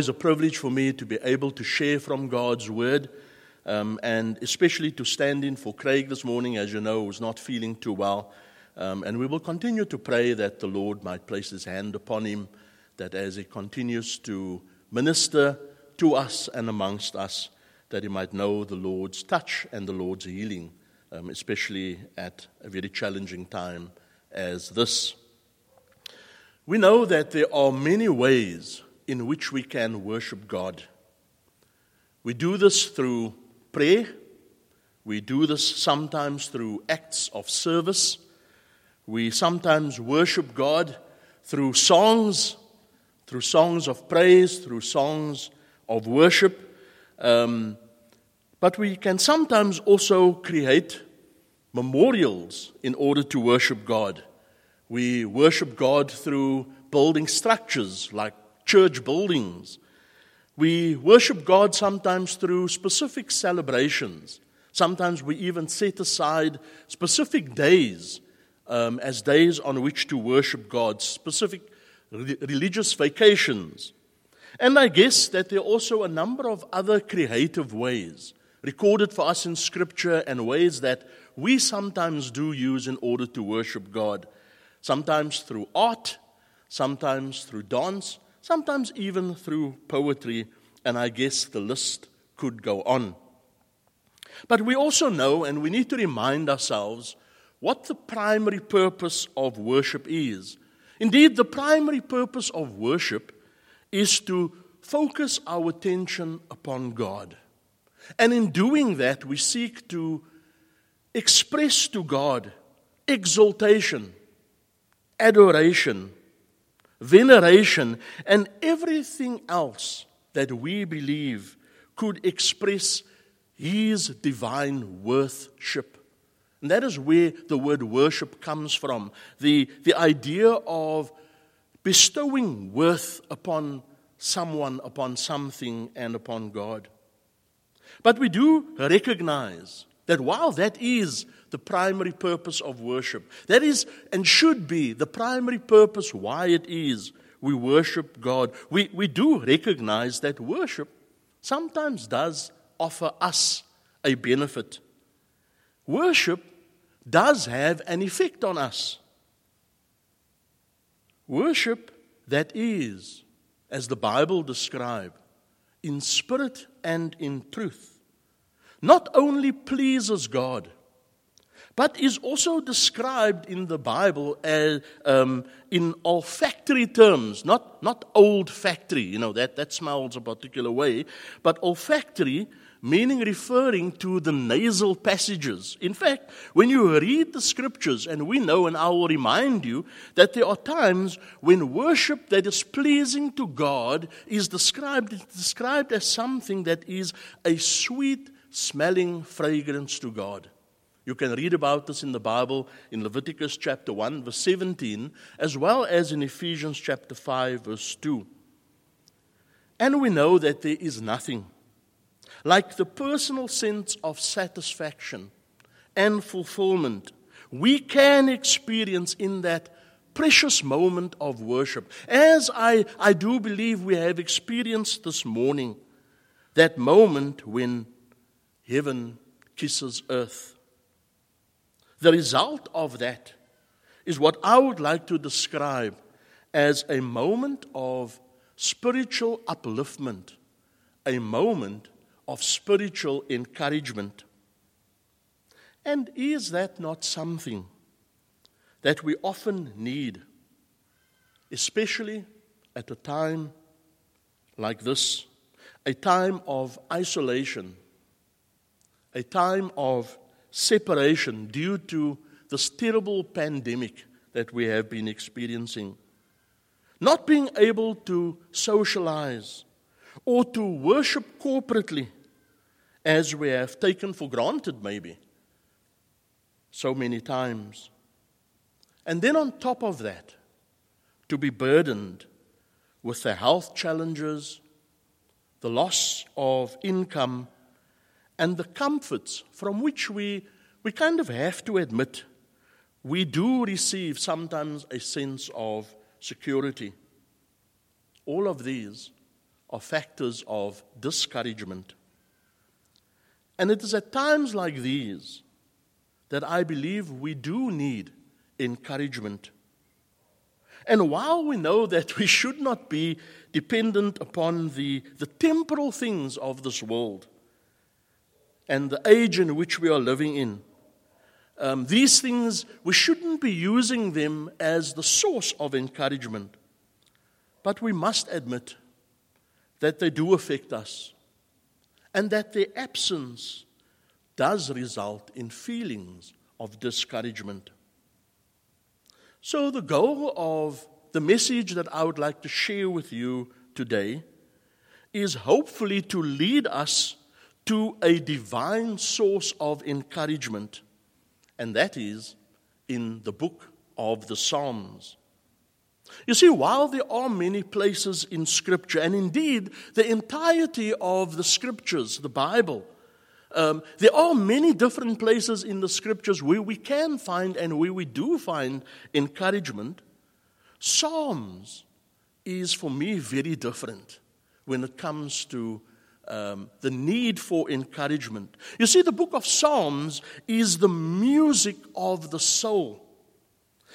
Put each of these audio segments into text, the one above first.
It's a privilege for me to be able to share from God's word um, and especially to stand in for Craig this morning, as you know, who's not feeling too well. Um, and we will continue to pray that the Lord might place his hand upon him, that as he continues to minister to us and amongst us, that he might know the Lord's touch and the Lord's healing, um, especially at a very challenging time as this. We know that there are many ways in which we can worship God. We do this through prayer, we do this sometimes through acts of service, we sometimes worship God through songs, through songs of praise, through songs of worship. Um, but we can sometimes also create memorials in order to worship God. We worship God through building structures like church buildings. We worship God sometimes through specific celebrations. Sometimes we even set aside specific days um, as days on which to worship God, specific re- religious vacations. And I guess that there are also a number of other creative ways recorded for us in Scripture and ways that we sometimes do use in order to worship God. Sometimes through art, sometimes through dance, sometimes even through poetry, and I guess the list could go on. But we also know, and we need to remind ourselves, what the primary purpose of worship is. Indeed, the primary purpose of worship is to focus our attention upon God. And in doing that, we seek to express to God exaltation, adoration, veneration, and everything else that we believe could express His divine worship. And that is where the word worship comes from the, the idea of bestowing worth upon someone, upon something, and upon God. But we do recognize that while that is the primary purpose of worship. That is and should be the primary purpose why it is we worship God. We, we do recognize that worship sometimes does offer us a benefit. Worship does have an effect on us. Worship that is, as the Bible describes, in spirit and in truth, not only pleases God but is also described in the Bible as um, in olfactory terms, not, not old factory, you know, that, that smells a particular way, but olfactory, meaning referring to the nasal passages. In fact, when you read the scriptures, and we know, and I will remind you, that there are times when worship that is pleasing to God is described, described as something that is a sweet smelling fragrance to God. You can read about this in the Bible in Leviticus chapter 1, verse 17, as well as in Ephesians chapter 5, verse 2. And we know that there is nothing like the personal sense of satisfaction and fulfillment we can experience in that precious moment of worship, as I, I do believe we have experienced this morning, that moment when heaven kisses earth. The result of that is what I would like to describe as a moment of spiritual upliftment, a moment of spiritual encouragement. And is that not something that we often need, especially at a time like this, a time of isolation, a time of separation due to this terrible pandemic that we have been experiencing. Not being able to socialize or to worship corporately as we have taken for granted, maybe, so many times. And then on top of that, to be burdened with the health challenges, the loss of income and the comforts from which we, we kind of have to admit we do receive sometimes a sense of security. All of these are factors of discouragement. And it is at times like these that I believe we do need encouragement. And while we know that we should not be dependent upon the, the temporal things of this world and the age in which we are living in, um, these things, we shouldn't be using them as the source of encouragement. But we must admit that they do affect us and that their absence does result in feelings of discouragement. So, the goal of the message that I would like to share with you today is hopefully to lead us to a divine source of encouragement, and that is in the book of the Psalms. You see, while there are many places in Scripture, and indeed the entirety of the Scriptures, the Bible, um, there are many different places in the Scriptures where we can find and where we do find encouragement. Psalms is for me very different when it comes to um, the need for encouragement. You see, the book of Psalms is the music of the soul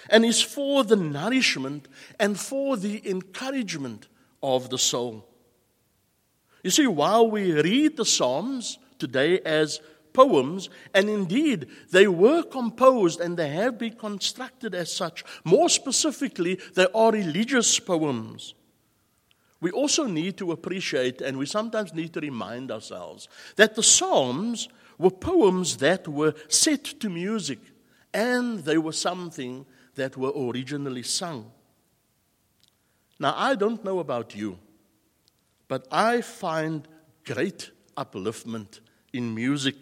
and is for the nourishment and for the encouragement of the soul. You see, while we read the Psalms today as poems, and indeed they were composed and they have been constructed as such, more specifically, they are religious poems. We also need to appreciate, and we sometimes need to remind ourselves, that the Psalms were poems that were set to music and they were something that were originally sung. Now, I don't know about you, but I find great upliftment in music,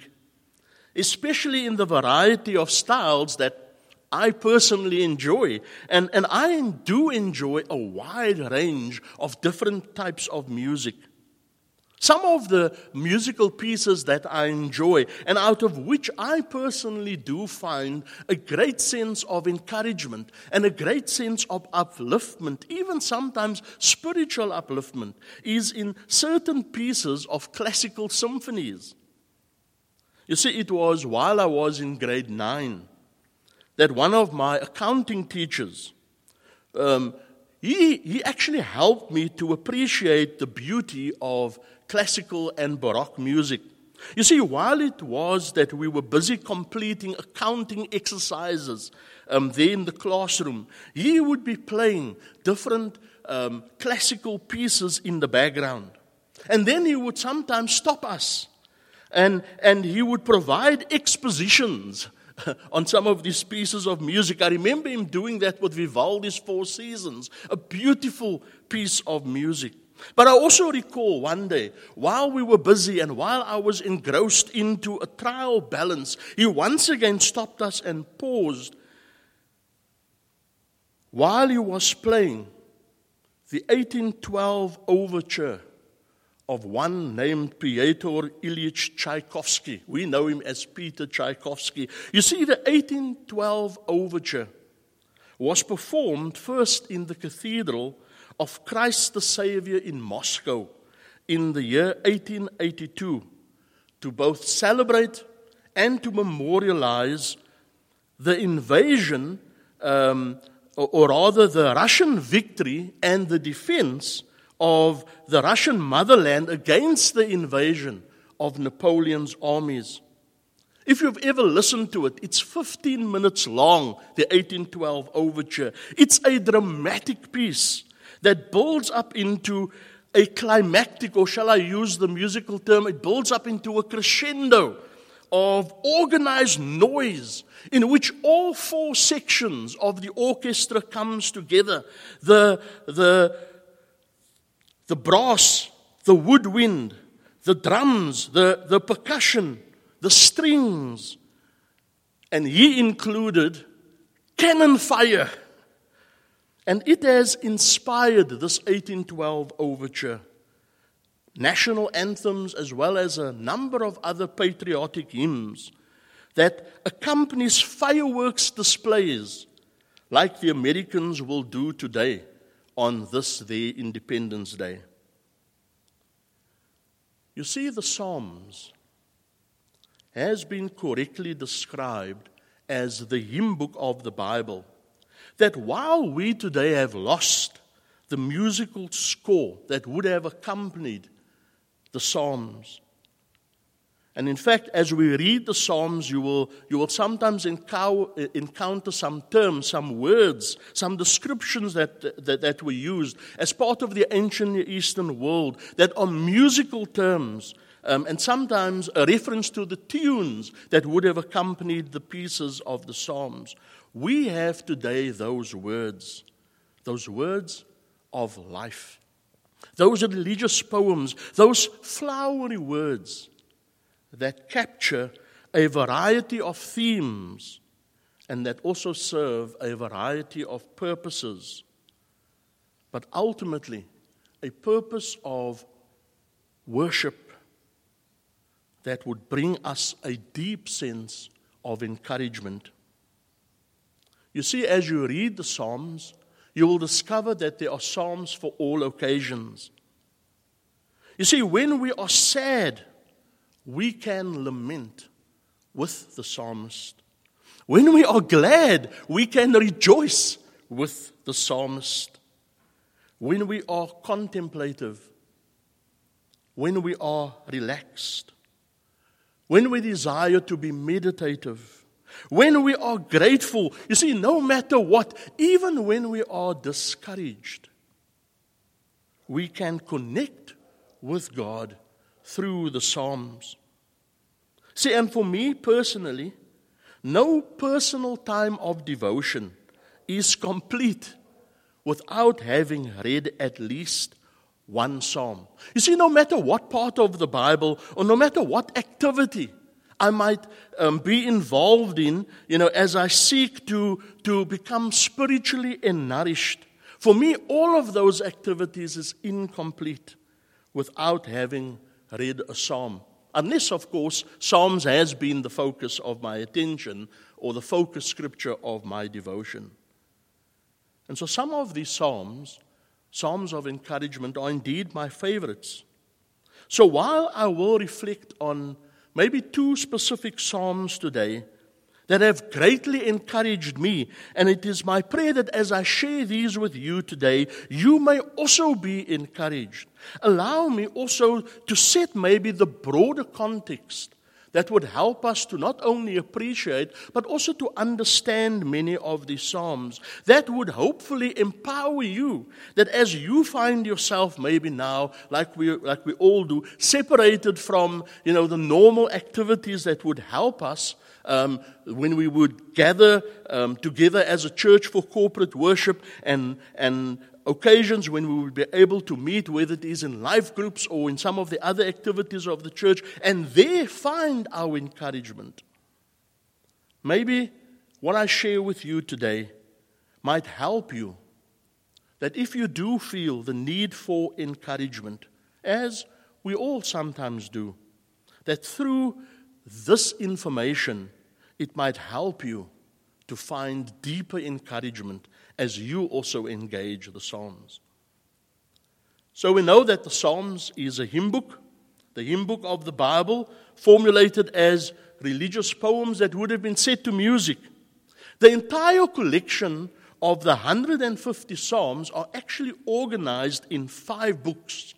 especially in the variety of styles that I personally enjoy. And, and I do enjoy a wide range of different types of music. Some of the musical pieces that I enjoy, and out of which I personally do find a great sense of encouragement and a great sense of upliftment, even sometimes spiritual upliftment, is in certain pieces of classical symphonies. You see, it was while I was in grade nine that one of my accounting teachers um, he, he actually helped me to appreciate the beauty of classical and Baroque music. You see, while it was that we were busy completing accounting exercises um, there in the classroom, he would be playing different um, classical pieces in the background. And then he would sometimes stop us and, and he would provide expositions on some of these pieces of music. I remember him doing that with Vivaldi's Four Seasons, a beautiful piece of music. But I also recall one day, while we were busy and while I was engrossed into a trial balance, he once again stopped us and paused while he was playing the 1812 overture of one named Pyotr Ilyich Tchaikovsky. We know him as Peter Tchaikovsky. You see, the 1812 overture was performed first in the cathedral of Christ the Savior in Moscow in the year 1882 to both celebrate and to memorialize the invasion, um, or, rather the Russian victory and the defense of the Russian motherland against the invasion of Napoleon's armies. If you've ever listened to it, it's 15 minutes long, the 1812 overture. It's a dramatic piece that builds up into a climactic, or shall I use the musical term, it builds up into a crescendo of organized noise in which all four sections of the orchestra comes together. The, the, the brass, the woodwind, the drums, the, the percussion, the strings. And he included cannon fire. And it has inspired this 1812 overture. National anthems, as well as a number of other patriotic hymns that accompanies fireworks displays like the Americans will do today on this their Independence Day. You see, the Psalms has been correctly described as the hymn book of the Bible. That while we today have lost the musical score that would have accompanied the Psalms, and in fact, as we read the Psalms, you will, you will sometimes encounter some terms, some words, some descriptions that, that, that were used as part of the ancient Eastern world that are musical terms, um, and sometimes a reference to the tunes that would have accompanied the pieces of the Psalms. We have today those words, those words of life, those religious poems, those flowery words that capture a variety of themes and that also serve a variety of purposes, but ultimately a purpose of worship that would bring us a deep sense of encouragement. You see, as you read the Psalms, you will discover that there are Psalms for all occasions. You see, when we are sad, we can lament with the psalmist. When we are glad, we can rejoice with the psalmist. When we are contemplative, when we are relaxed, when we desire to be meditative, when we are grateful, you see, no matter what, even when we are discouraged, we can connect with God through the Psalms. See, and for me personally, no personal time of devotion is complete without having read at least one psalm. You see, no matter what part of the Bible or no matter what activity I might um, be involved in, you know, as I seek to, to become spiritually nourished, for me, all of those activities is incomplete without having read a psalm. Unless, of course, Psalms has been the focus of my attention or the focus scripture of my devotion. And so some of these Psalms, Psalms of encouragement, are indeed my favorites. So while I will reflect on maybe two specific Psalms today, that have greatly encouraged me. And it is my prayer that as I share these with you today, you may also be encouraged. Allow me also to set maybe the broader context that would help us to not only appreciate, but also to understand many of these Psalms. That would hopefully empower you that as you find yourself maybe now, like we, like we all do, separated from, you know, the normal activities that would help us um, when we would gather um, together as a church for corporate worship and, and occasions when we would be able to meet, whether it is in life groups or in some of the other activities of the church, and there find our encouragement. Maybe what I share with you today might help you that if you do feel the need for encouragement, as we all sometimes do, that through this information, it might help you to find deeper encouragement as you also engage the Psalms. So we know that the Psalms is a hymn book, the hymn book of the Bible, formulated as religious poems that would have been set to music. The entire collection of the 150 Psalms are actually organized in five books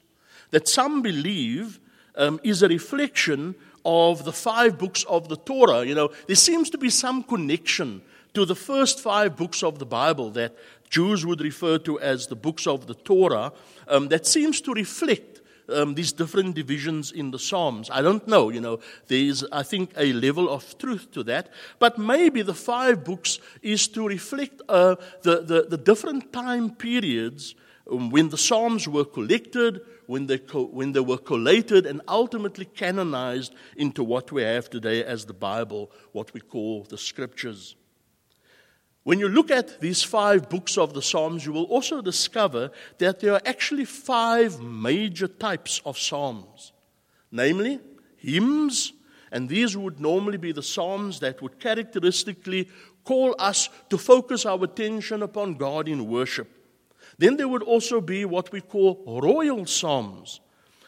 that some believe um, is a reflection of the five books of the Torah. You know, there seems to be some connection to the first five books of the Bible that Jews would refer to as the books of the Torah um, that seems to reflect um, these different divisions in the Psalms. I don't know, you know, there's, I think, a level of truth to that. But maybe the five books is to reflect uh, the, the, the different time periods um, when the Psalms were collected, when they, co- when they were collated, and ultimately canonized into what we have today as the Bible, what we call the Scriptures. When you look at these five books of the Psalms, you will also discover that there are actually five major types of Psalms namely, hymns, and these would normally be the Psalms that would characteristically call us to focus our attention upon God in worship. Then there would also be what we call royal psalms.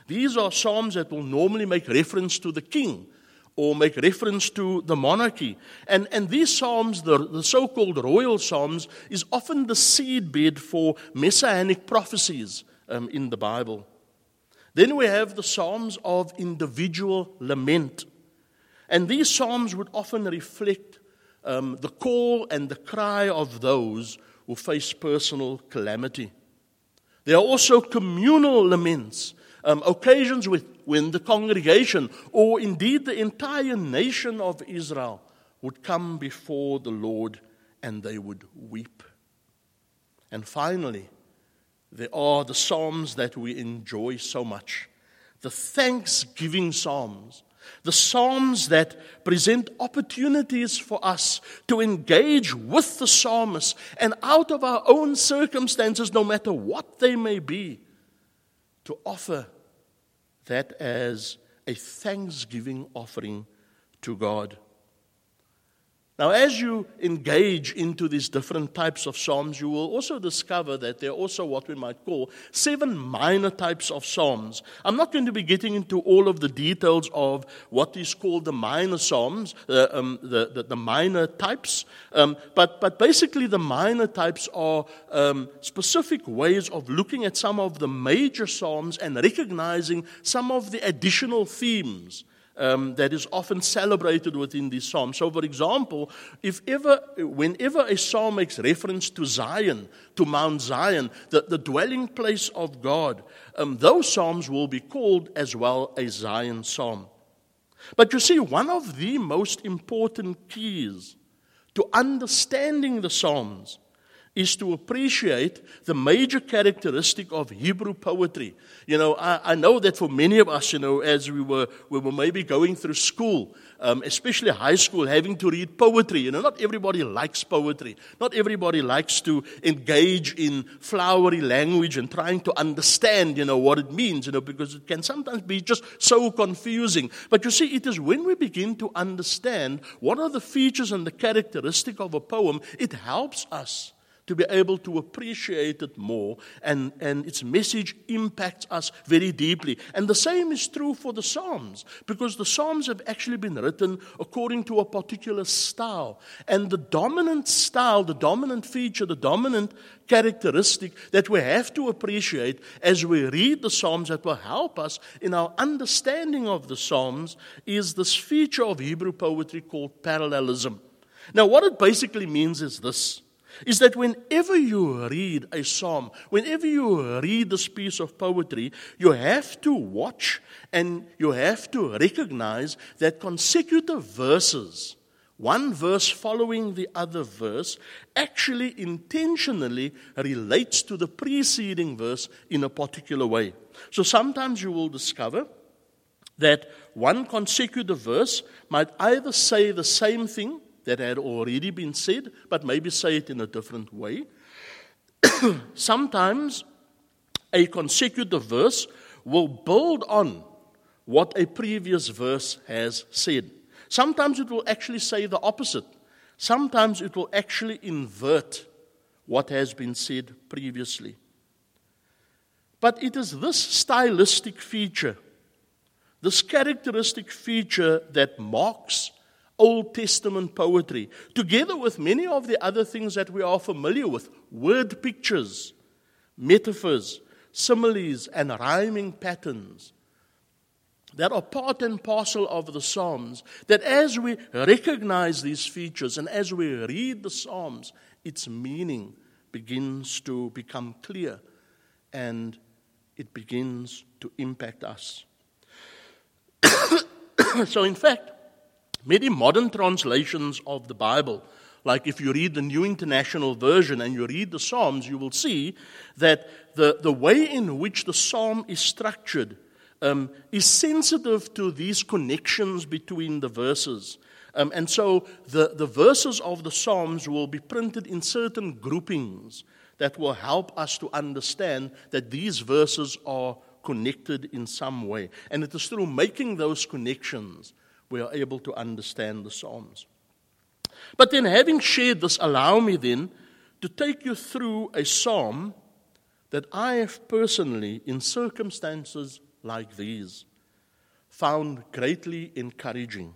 These are psalms that will normally make reference to the king or make reference to the monarchy. And, and these psalms, the, the so called royal psalms, is often the seedbed for messianic prophecies um, in the Bible. Then we have the psalms of individual lament. And these psalms would often reflect um, the call and the cry of those who face personal calamity. There are also communal laments, um, occasions with, when the congregation or indeed the entire nation of Israel would come before the Lord and they would weep. And finally, there are the Psalms that we enjoy so much the thanksgiving Psalms. The Psalms that present opportunities for us to engage with the psalmist and out of our own circumstances, no matter what they may be, to offer that as a thanksgiving offering to God. Now, as you engage into these different types of psalms, you will also discover that there are also what we might call seven minor types of psalms. I'm not going to be getting into all of the details of what is called the minor psalms, uh, um, the, the, the, minor types, um, but, but basically, the minor types are um, specific ways of looking at some of the major psalms and recognizing some of the additional themes um, that is often celebrated within these psalms. So, for example, if ever, whenever a psalm makes reference to Zion, to Mount Zion, the, the dwelling place of God, um, those psalms will be called as well a Zion psalm. But you see, one of the most important keys to understanding the psalms is to appreciate the major characteristic of Hebrew poetry. You know, I, I, know that for many of us, you know, as we were, we were maybe going through school, um, especially high school, having to read poetry, you know, not everybody likes poetry. Not everybody likes to engage in flowery language and trying to understand, you know, what it means, you know, because it can sometimes be just so confusing. But you see, it is when we begin to understand what are the features and the characteristic of a poem, it helps us to be able to appreciate it more, and, and its message impacts us very deeply. And the same is true for the Psalms, because the Psalms have actually been written according to a particular style. And the dominant style, the dominant feature, the dominant characteristic that we have to appreciate as we read the Psalms that will help us in our understanding of the Psalms is this feature of Hebrew poetry called parallelism. Now, what it basically means is this is that whenever you read a psalm, whenever you read this piece of poetry, you have to watch and you have to recognize that consecutive verses, one verse following the other verse, actually intentionally relates to the preceding verse in a particular way. So sometimes you will discover that one consecutive verse might either say the same thing that had already been said, but maybe say it in a different way. Sometimes a consecutive verse will build on what a previous verse has said. Sometimes it will actually say the opposite. Sometimes it will actually invert what has been said previously. But it is this stylistic feature, this characteristic feature that marks Old Testament poetry, together with many of the other things that we are familiar with word pictures, metaphors, similes, and rhyming patterns that are part and parcel of the Psalms. That as we recognize these features and as we read the Psalms, its meaning begins to become clear and it begins to impact us. so, in fact, Many modern translations of the Bible, like if you read the New International Version and you read the Psalms, you will see that the, the way in which the psalm is structured um, is sensitive to these connections between the verses. Um, and so the, the verses of the Psalms will be printed in certain groupings that will help us to understand that these verses are connected in some way. And it is through making those connections we are able to understand the Psalms. But then, having shared this, allow me then to take you through a psalm that I have personally, in circumstances like these found greatly encouraging,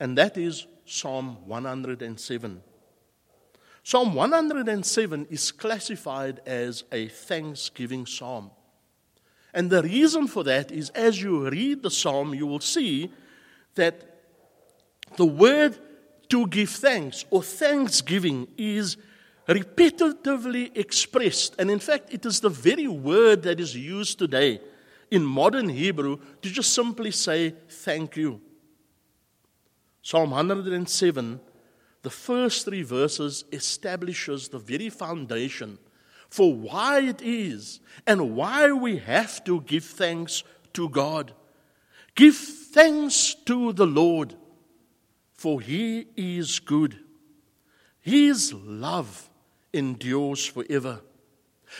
and that is Psalm 107. Psalm 107 is classified as a thanksgiving psalm. And the reason for that is as you read the psalm, you will see that the word to give thanks or thanksgiving is repetitively expressed. And in fact, it is the very word that is used today in modern Hebrew to just simply say thank you. Psalm 107, the first three verses establishes the very foundation for why it is and why we have to give thanks to God. Give thanks to the Lord, for he is good. His love endures forever.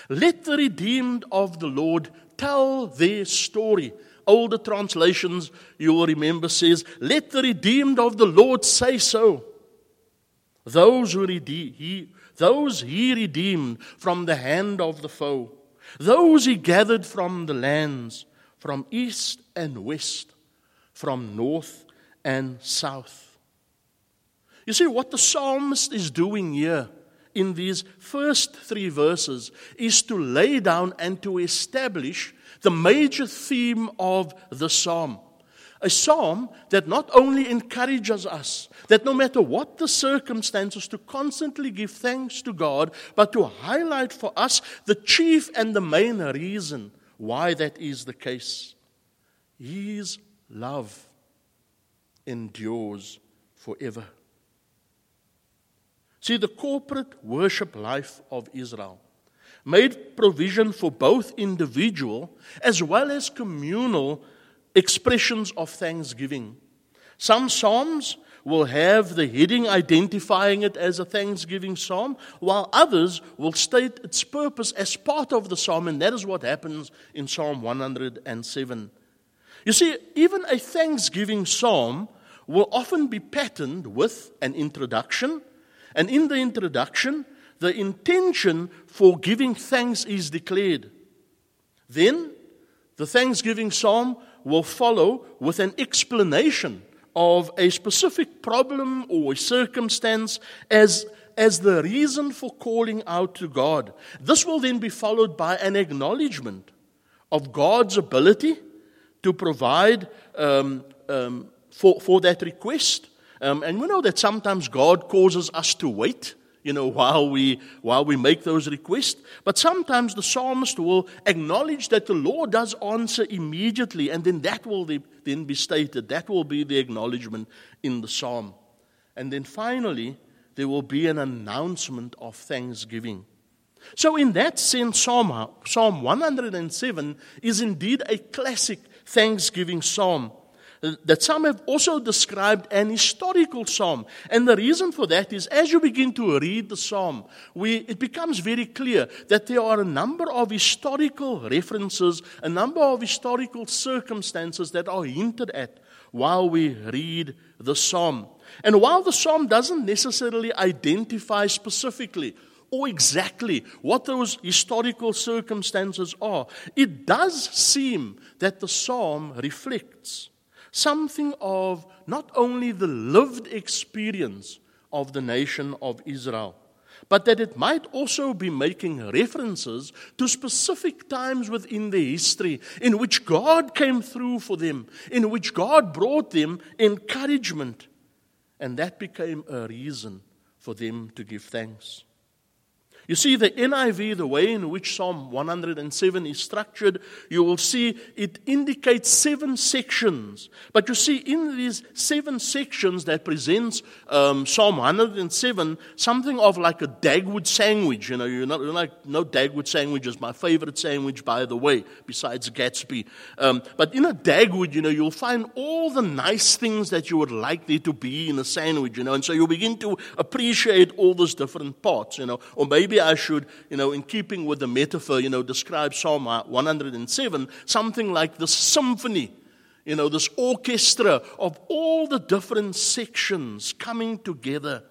Let the redeemed of the Lord tell their story. Older translations, you will remember, says, Let the redeemed of the Lord say so. Those who redeem, he, those he redeemed from the hand of the foe, those he gathered from the lands, from east and west, from north and south. You see, what the psalmist is doing here in these first three verses is to lay down and to establish the major theme of the psalm. A psalm that not only encourages us that no matter what the circumstances, to constantly give thanks to God, but to highlight for us the chief and the main reason why that is the case. His love endures forever. See, the corporate worship life of Israel made provision for both individual as well as communal expressions of thanksgiving. Some psalms will have the heading identifying it as a thanksgiving psalm, while others will state its purpose as part of the psalm, and that is what happens in Psalm 107. You see, even a thanksgiving psalm will often be patterned with an introduction and in the introduction, the intention for giving thanks is declared. Then, the thanksgiving psalm will follow with an explanation of a specific problem or a circumstance as, as the reason for calling out to God. This will then be followed by an acknowledgement of God's ability to provide um, um, for, for that request um, and we know that sometimes God causes us to wait, you know, while we, while we make those requests. But sometimes the psalmist will acknowledge that the Lord does answer immediately, and then that will then be stated. That will be the acknowledgement in the psalm. And then finally, there will be an announcement of thanksgiving. So, in that sense, Psalm, Psalm 107 is indeed a classic thanksgiving psalm uh, that some have also described an historical psalm. And the reason for that is as you begin to read the psalm, we, it becomes very clear that there are a number of historical references, a number of historical circumstances that are hinted at while we read the psalm. And while the psalm doesn't necessarily identify specifically or exactly what those historical circumstances are, it does seem that the psalm reflects something of not only the lived experience of the nation of Israel, but that it might also be making references to specific times within their history in which God came through for them, in which God brought them encouragement. And that became a reason for them to give thanks. You see, the NIV, the way in which Psalm 107 is structured, you will see it indicates seven sections. But you see, in these seven sections that presents um, Psalm 107, something of like a Dagwood sandwich. You know, you're not, you're like, no Dagwood sandwich is my favorite sandwich, by the way, besides Gatsby. Um, but in a Dagwood, you know, you'll find all the nice things that you would like there to be in a sandwich, you know, and so you begin to appreciate all those different parts, you know, or maybe maybe I should, you know, in keeping with the metaphor, you know, describe Psalm 107, something like the symphony, you know, this orchestra of all the different sections coming together,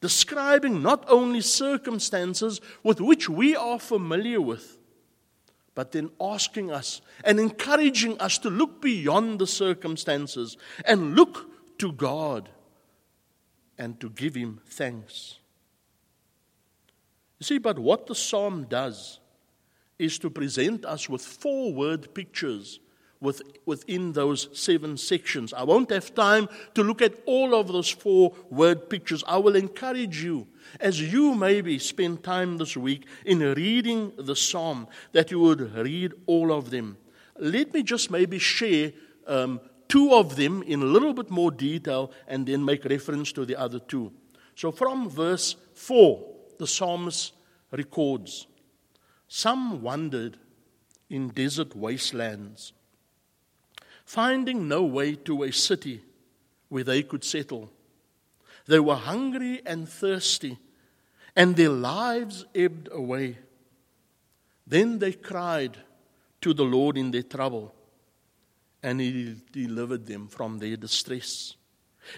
describing not only circumstances with which we are familiar with, but then asking us and encouraging us to look beyond the circumstances and look to God and to give Him thanks. You see, but what the psalm does is to present us with four word pictures with, within those seven sections. I won't have time to look at all of those four word pictures. I will encourage you, as you maybe spend time this week in reading the psalm, that you would read all of them. Let me just maybe share um, two of them in a little bit more detail and then make reference to the other two. So, from verse 4, the psalmist records Some wandered in desert wastelands finding no way to a city where they could settle. They were hungry and thirsty, and their lives ebbed away. Then they cried to the Lord in their trouble, and He delivered them from their distress.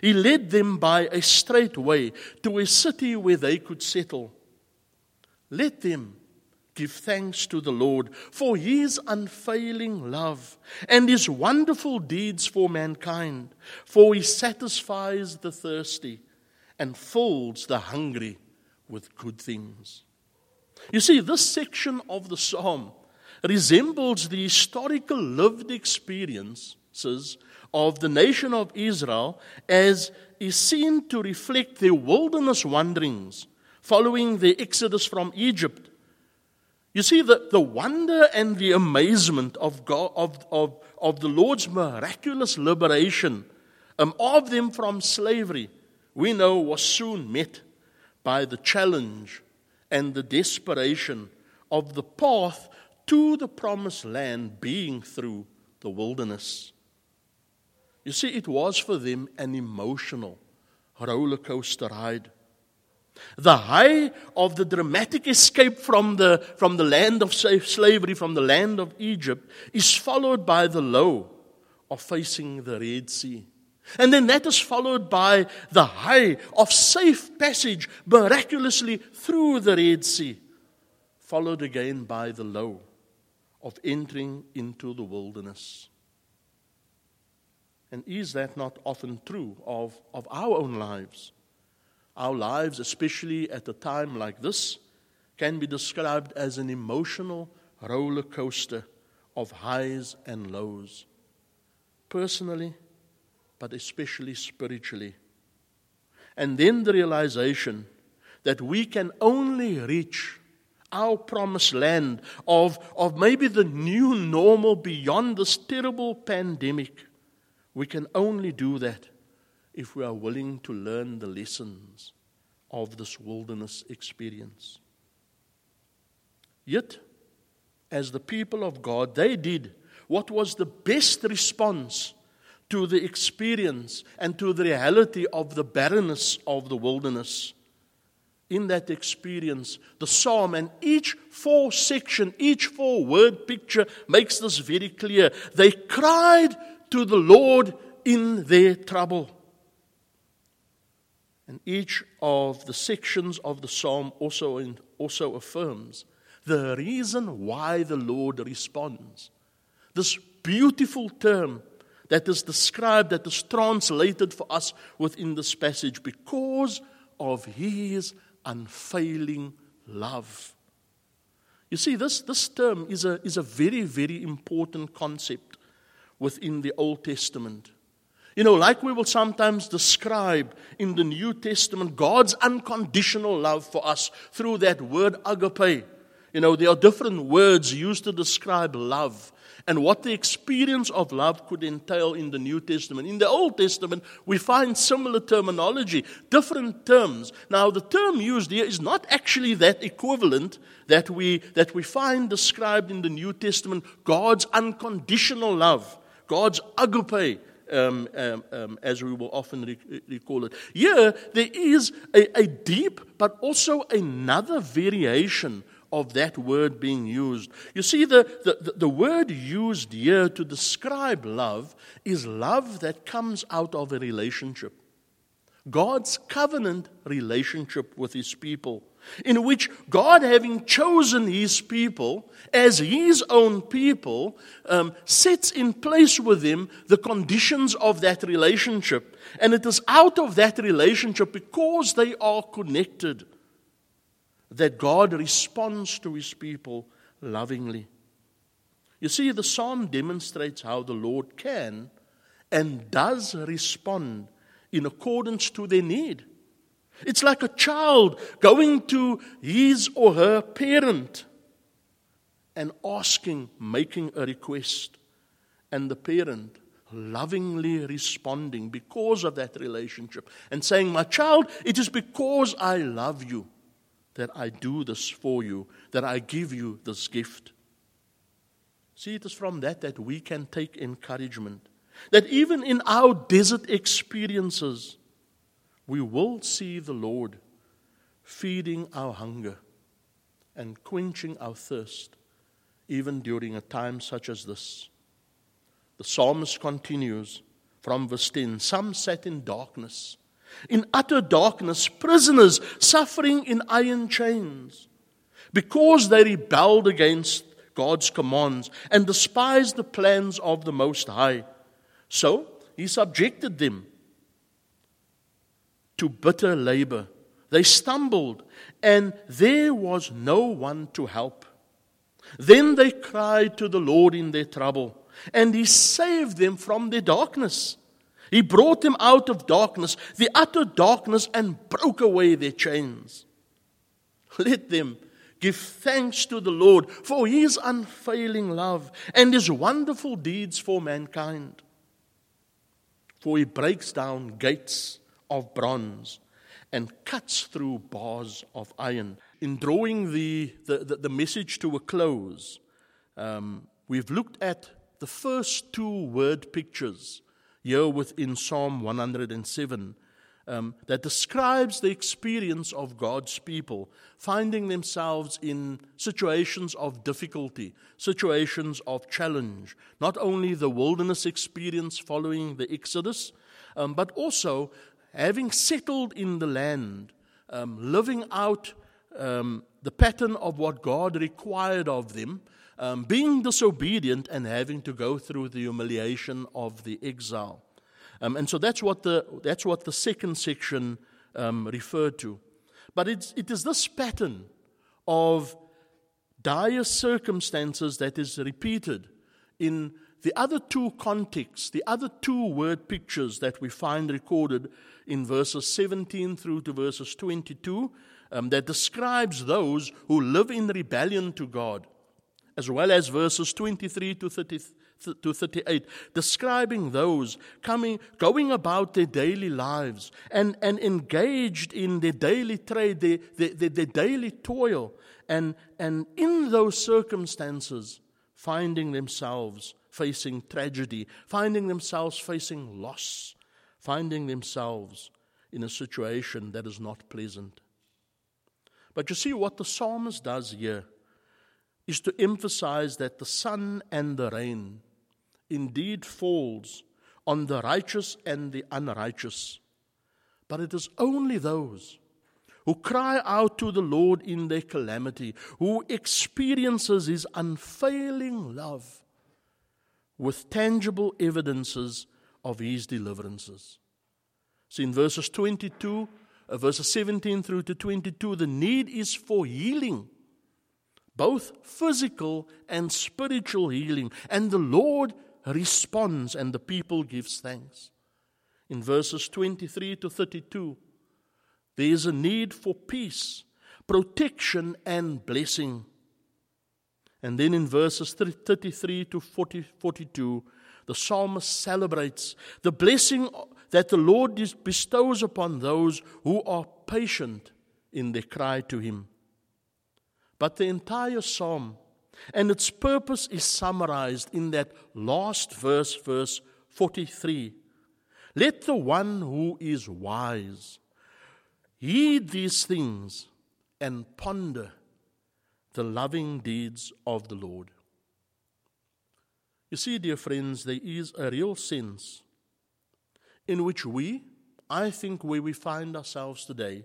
He led them by a straight way to a city where they could settle. Let them Give thanks to the Lord for his unfailing love and his wonderful deeds for mankind, for he satisfies the thirsty and fills the hungry with good things. You see, this section of the psalm resembles the historical lived experiences of the nation of Israel as is seen to reflect their wilderness wanderings following the exodus from Egypt you see, the, the wonder and the amazement of, God, of, of, of the Lord's miraculous liberation um, of them from slavery, we know was soon met by the challenge and the desperation of the path to the promised land being through the wilderness. You see, it was for them an emotional roller coaster ride. The high of the dramatic escape from the, from the land of slavery, from the land of Egypt, is followed by the low of facing the Red Sea. And then that is followed by the high of safe passage miraculously through the Red Sea, followed again by the low of entering into the wilderness. And is that not often true of, of our own lives? Our lives, especially at a time like this, can be described as an emotional roller coaster of highs and lows, personally, but especially spiritually. And then the realization that we can only reach our promised land of, of maybe the new normal beyond this terrible pandemic. We can only do that if we are willing to learn the lessons of this wilderness experience. Yet, as the people of God, they did what was the best response to the experience and to the reality of the barrenness of the wilderness. In that experience, the psalm and each four section, each four word picture makes this very clear. They cried to the Lord in their trouble. And each of the sections of the psalm also, in, also affirms the reason why the Lord responds. This beautiful term that is described, that is translated for us within this passage, because of his unfailing love. You see, this, this term is a, is a very, very important concept within the Old Testament. You know, like we will sometimes describe in the New Testament God's unconditional love for us through that word agape. You know, there are different words used to describe love and what the experience of love could entail in the New Testament. In the Old Testament, we find similar terminology, different terms. Now, the term used here is not actually that equivalent that we, that we find described in the New Testament God's unconditional love, God's agape um, um, um, as we will often re- recall it. Here, there is a, a deep, but also another variation of that word being used. You see, the, the, the word used here to describe love is love that comes out of a relationship. God's covenant relationship with his people, in which God, having chosen his people as his own people, um, sets in place with them the conditions of that relationship. And it is out of that relationship, because they are connected, that God responds to his people lovingly. You see, the psalm demonstrates how the Lord can and does respond in accordance to their need. It's like a child going to his or her parent and asking, making a request, and the parent lovingly responding because of that relationship and saying, My child, it is because I love you that I do this for you, that I give you this gift. See, it is from that that we can take encouragement. That even in our desert experiences, we will see the Lord feeding our hunger and quenching our thirst, even during a time such as this. The psalmist continues from verse 10 Some sat in darkness, in utter darkness, prisoners suffering in iron chains, because they rebelled against God's commands and despised the plans of the Most High. So he subjected them to bitter labor. They stumbled, and there was no one to help. Then they cried to the Lord in their trouble, and He saved them from their darkness. He brought them out of darkness, the utter darkness, and broke away their chains. Let them give thanks to the Lord for His unfailing love and His wonderful deeds for mankind. For He breaks down gates of bronze and cuts through bars of iron. In drawing the, the, the, the message to a close, um, we've looked at the first two word pictures here within Psalm 107 um, that describes the experience of God's people finding themselves in situations of difficulty, situations of challenge. Not only the wilderness experience following the Exodus, um, but also having settled in the land, um, living out um, the pattern of what God required of them, um, being disobedient and having to go through the humiliation of the exile. Um, and so that's what the, that's what the second section um, referred to. But it's, it is this pattern of dire circumstances that is repeated in the other two contexts, the other two word pictures that we find recorded in verses 17 through to verses 22 um, that describes those who live in rebellion to God, as well as verses 23 to 30, to 38, describing those coming, going about their daily lives and, and engaged in their daily trade, their, their, their daily toil, and, and in those circumstances, finding themselves facing tragedy, finding themselves facing loss, finding themselves in a situation that is not pleasant. But you see, what the psalmist does here is to emphasize that the sun and the rain indeed falls on the righteous and the unrighteous. But it is only those who cry out to the Lord in their calamity, who experiences his unfailing love with tangible evidences of his deliverances. So in verses 22, uh, verses 17 through to 22, the need is for healing, both physical and spiritual healing. And the Lord responds and the people gives thanks. In verses 23 to 32, there is a need for peace, protection, and blessing. And then in verses 33 to 40, 42, the psalmist celebrates the blessing that the Lord bestows upon those who are patient in their cry to Him. But the entire psalm and its purpose is summarized in that last verse, verse 43. Let the one who is wise heed these things and ponder the loving deeds of the Lord. You see, dear friends, there is a real sense in which we, I think, where we find ourselves today,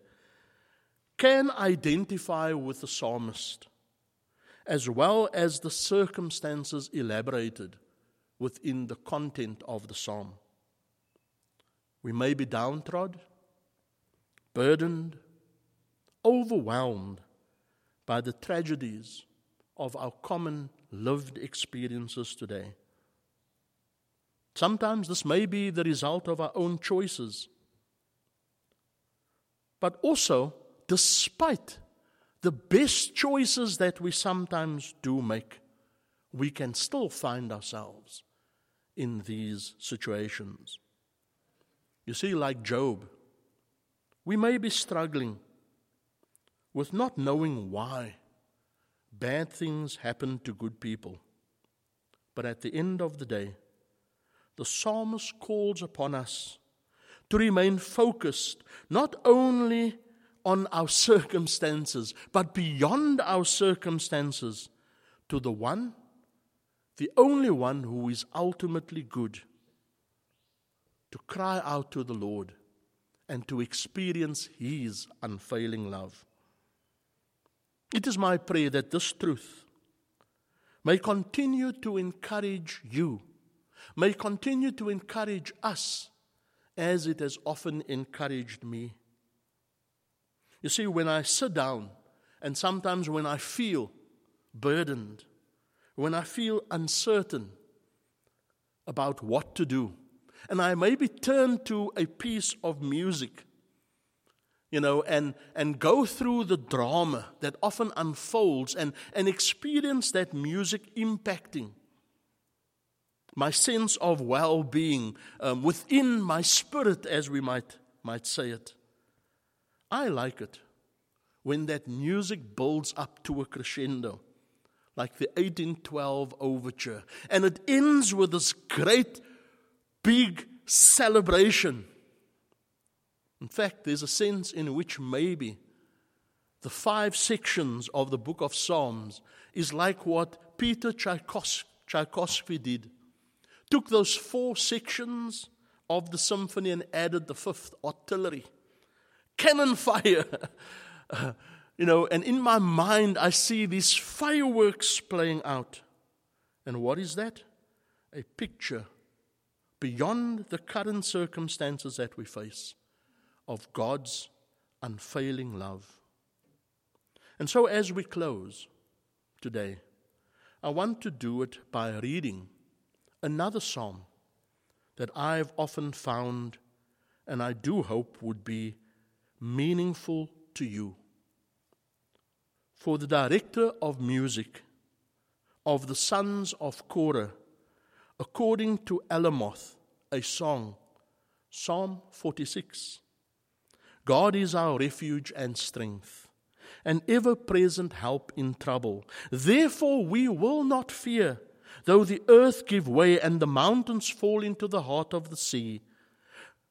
can identify with the psalmist, as well as the circumstances elaborated within the content of the psalm. We may be downtrodden, burdened, overwhelmed by the tragedies of our common lived experiences today. Sometimes this may be the result of our own choices. But also, despite the best choices that we sometimes do make, we can still find ourselves in these situations. You see, like Job, we may be struggling with not knowing why bad things happen to good people. But at the end of the day, the psalmist calls upon us to remain focused not only on our circumstances, but beyond our circumstances to the one, the only one who is ultimately good, to cry out to the Lord and to experience His unfailing love. It is my prayer that this truth may continue to encourage you, may continue to encourage us as it has often encouraged me. You see, when I sit down, and sometimes when I feel burdened, when I feel uncertain about what to do, and I maybe turn to a piece of music you know, and, and go through the drama that often unfolds and, and experience that music impacting my sense of well being um, within my spirit, as we might, might say it. I like it when that music builds up to a crescendo, like the 1812 overture, and it ends with this great big celebration in fact, there's a sense in which maybe the five sections of the book of Psalms is like what Peter Tchaikovsky did. Took those four sections of the symphony and added the fifth artillery. Cannon fire. You know, and in my mind, I see these fireworks playing out. And what is that? A picture beyond the current circumstances that we face of God's unfailing love. And so, as we close today, I want to do it by reading another psalm that I've often found and I do hope would be meaningful to you. For the director of music of the sons of Korah, according to Alamoth, a song, Psalm 46. God is our refuge and strength, an ever present help in trouble. Therefore, we will not fear, though the earth give way and the mountains fall into the heart of the sea,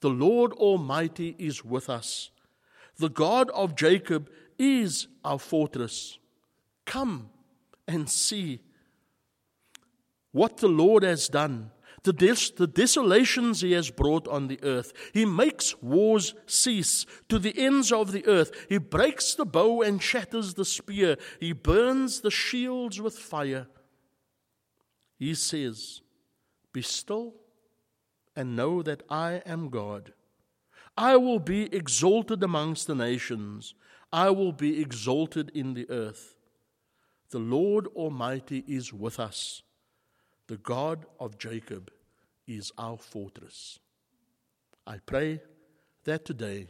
The Lord Almighty is with us. The God of Jacob is our fortress. Come and see what the Lord has done, the, des- the desolations he has brought on the earth. He makes wars cease to the ends of the earth. He breaks the bow and shatters the spear. He burns the shields with fire. He says, Be still and know that I am God. I will be exalted amongst the nations. I will be exalted in the earth. The Lord Almighty is with us. The God of Jacob is our fortress. I pray that today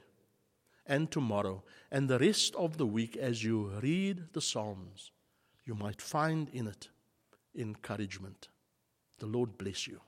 and tomorrow and the rest of the week, as you read the Psalms, you might find in it encouragement. The Lord bless you.